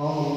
all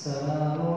السلام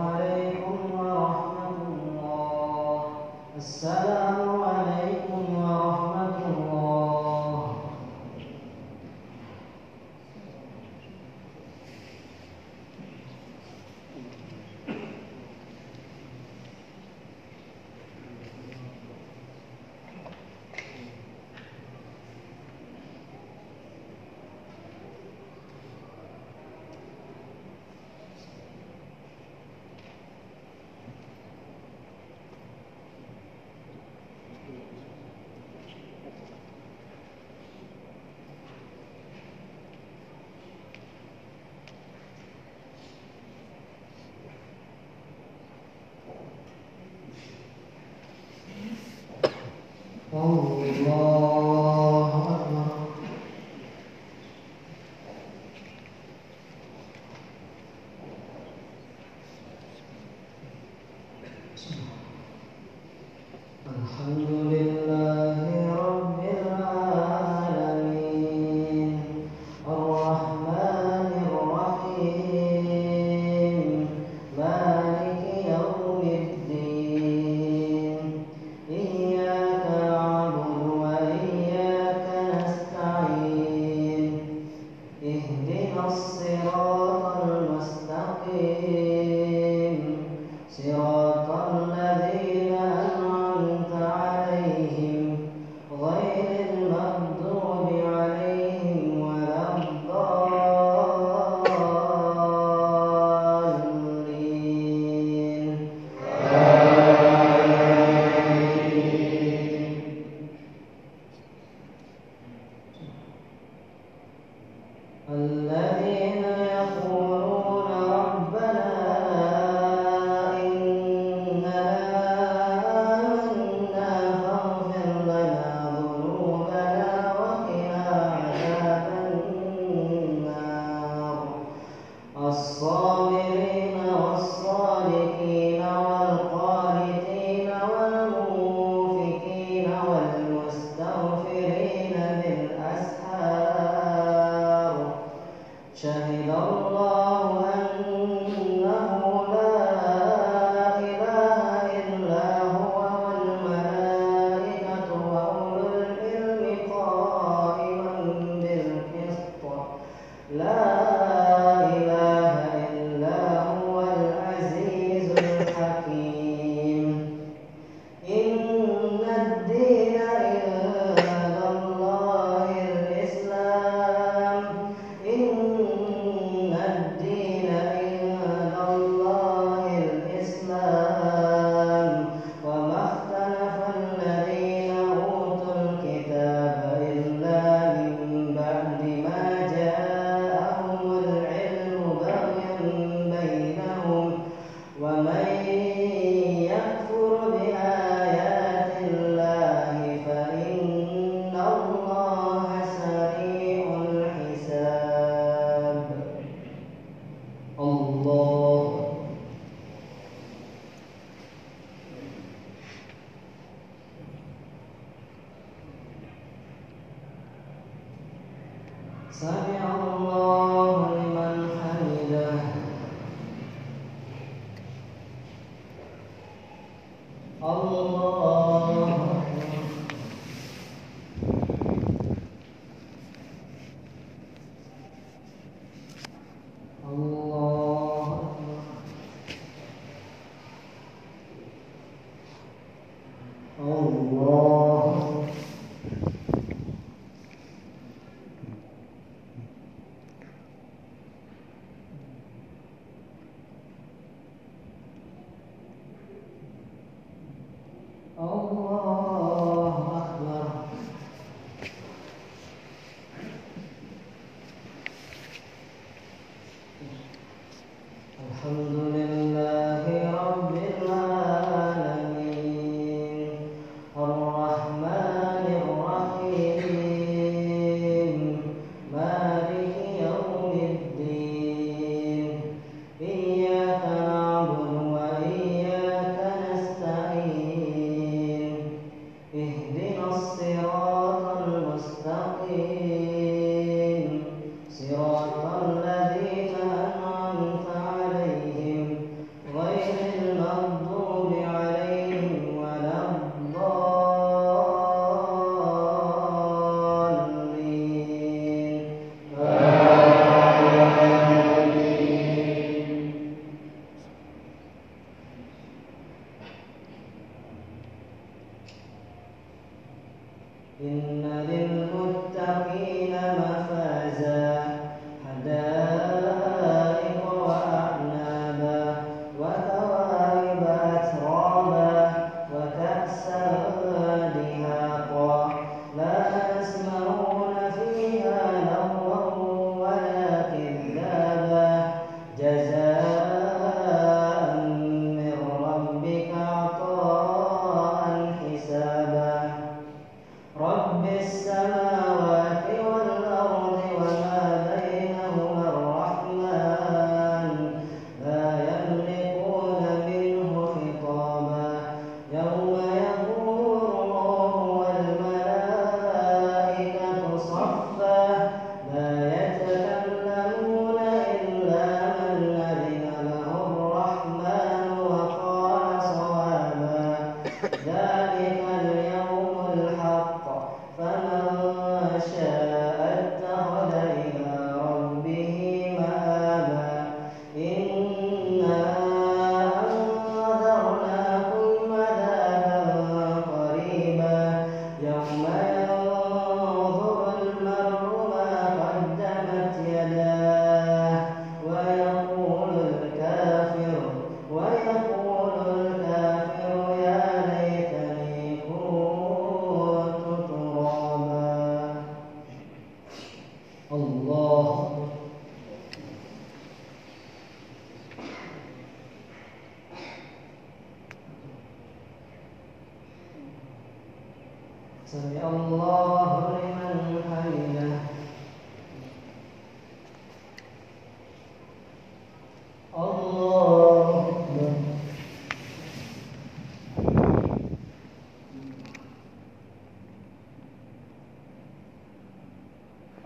En.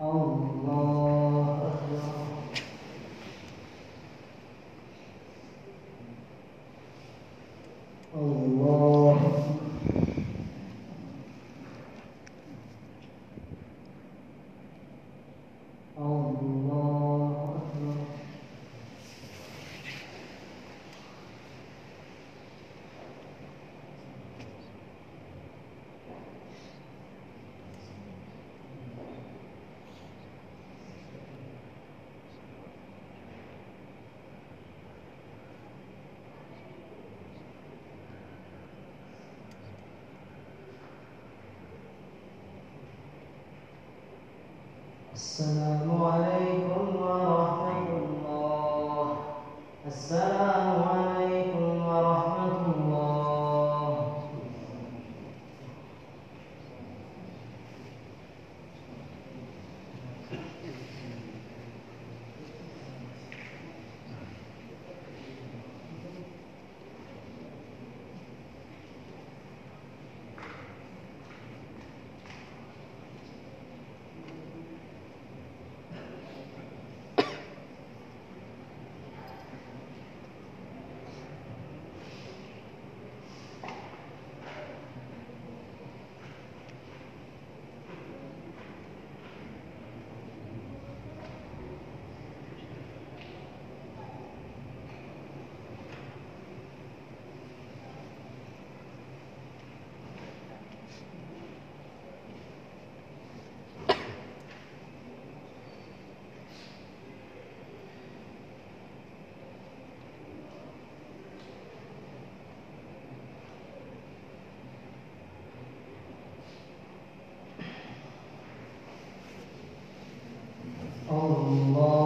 Oh Lord. السلام الله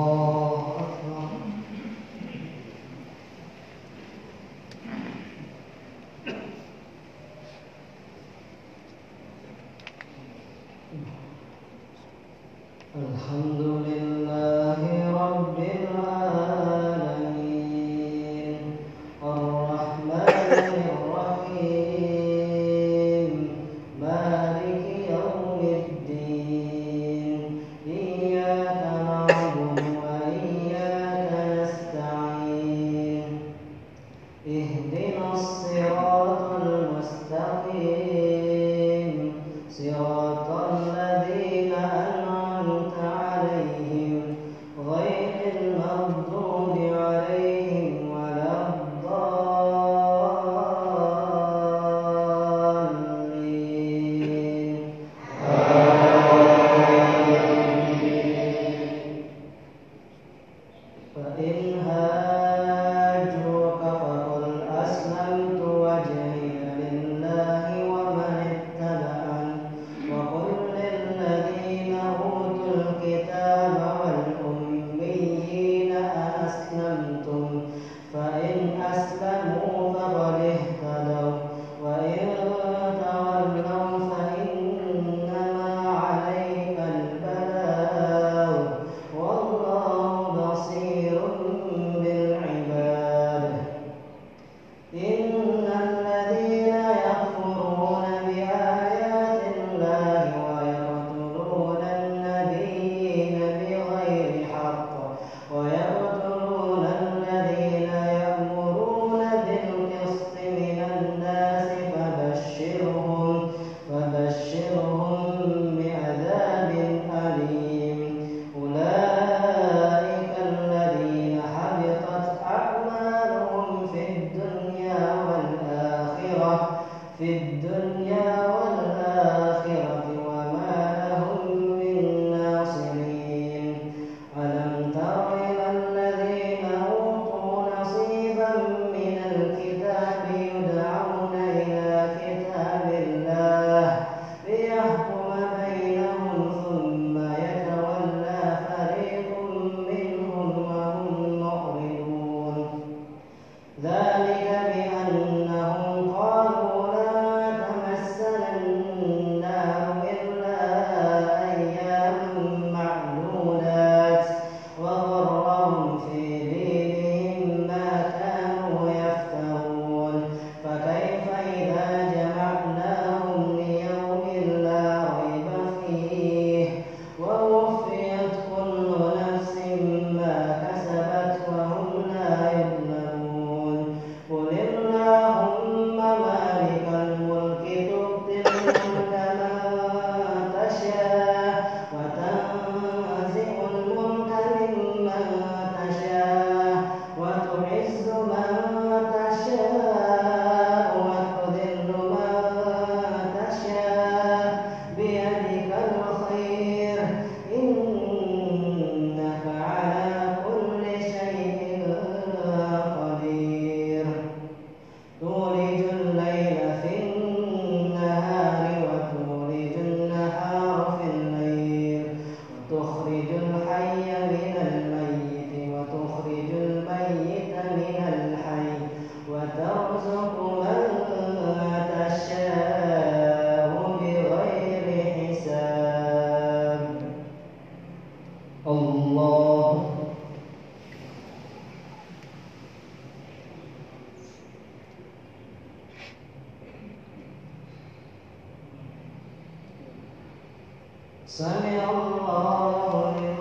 ele سمع الله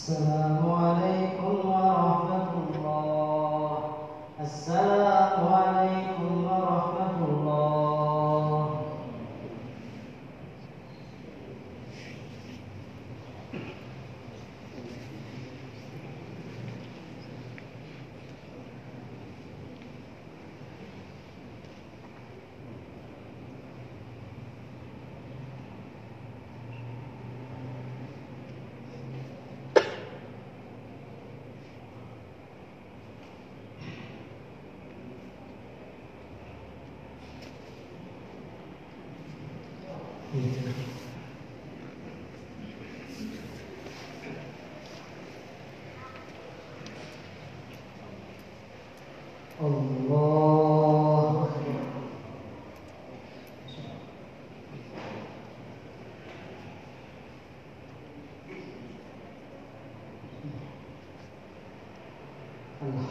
Salam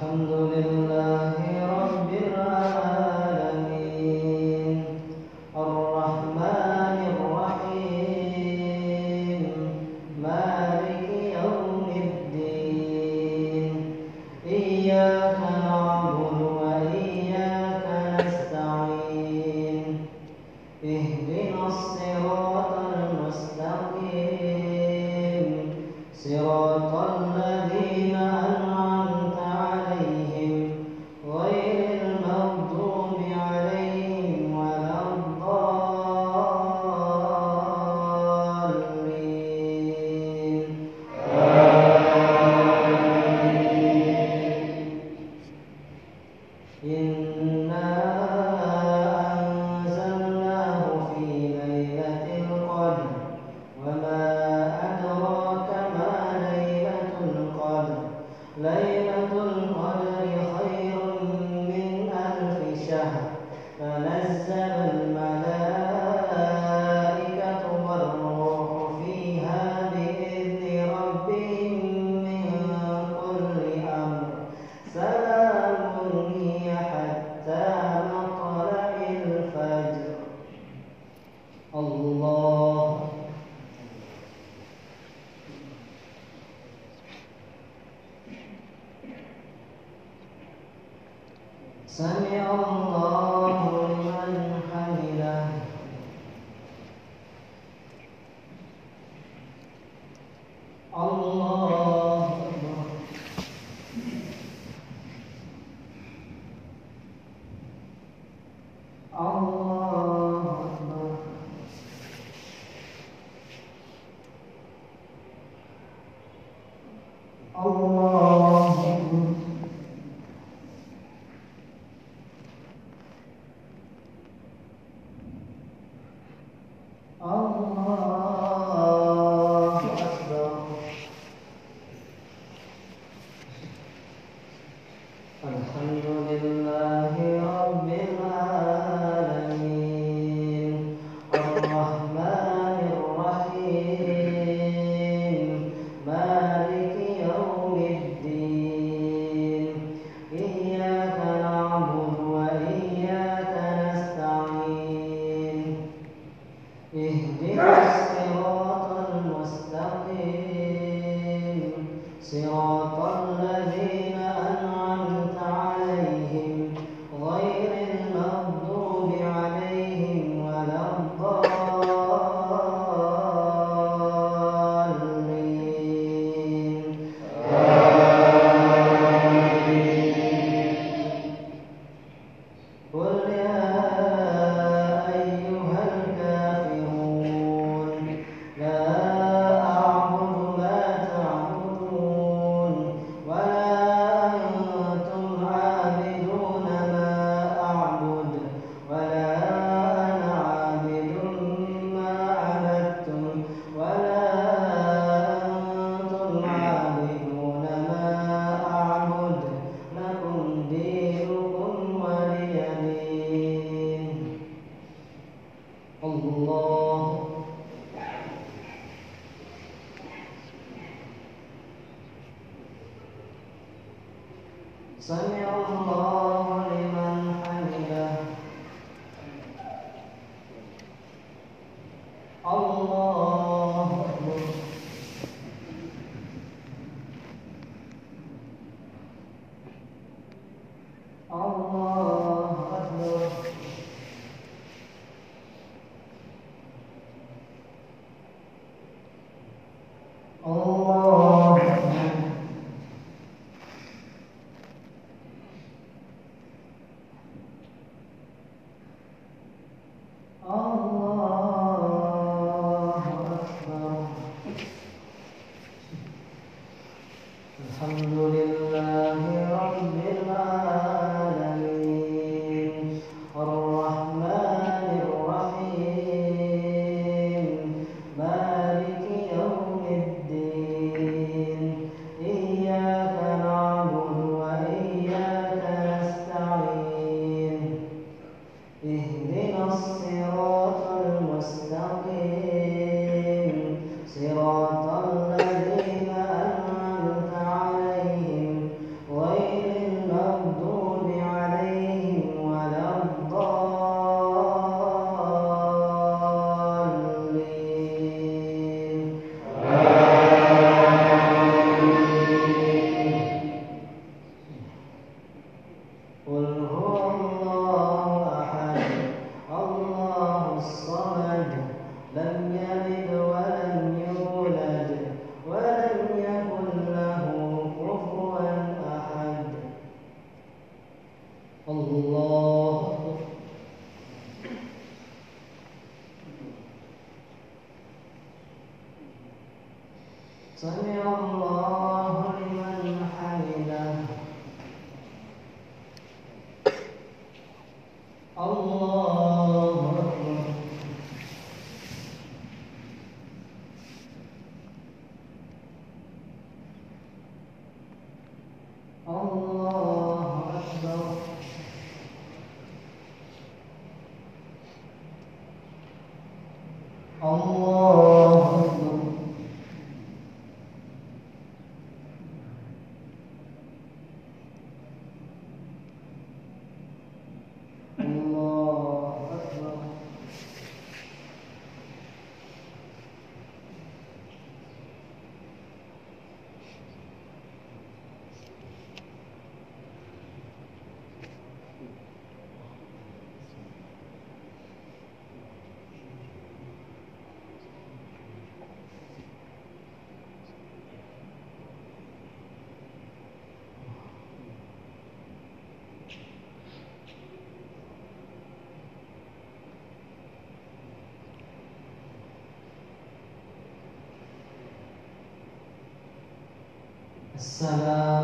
الحمد لله Salam.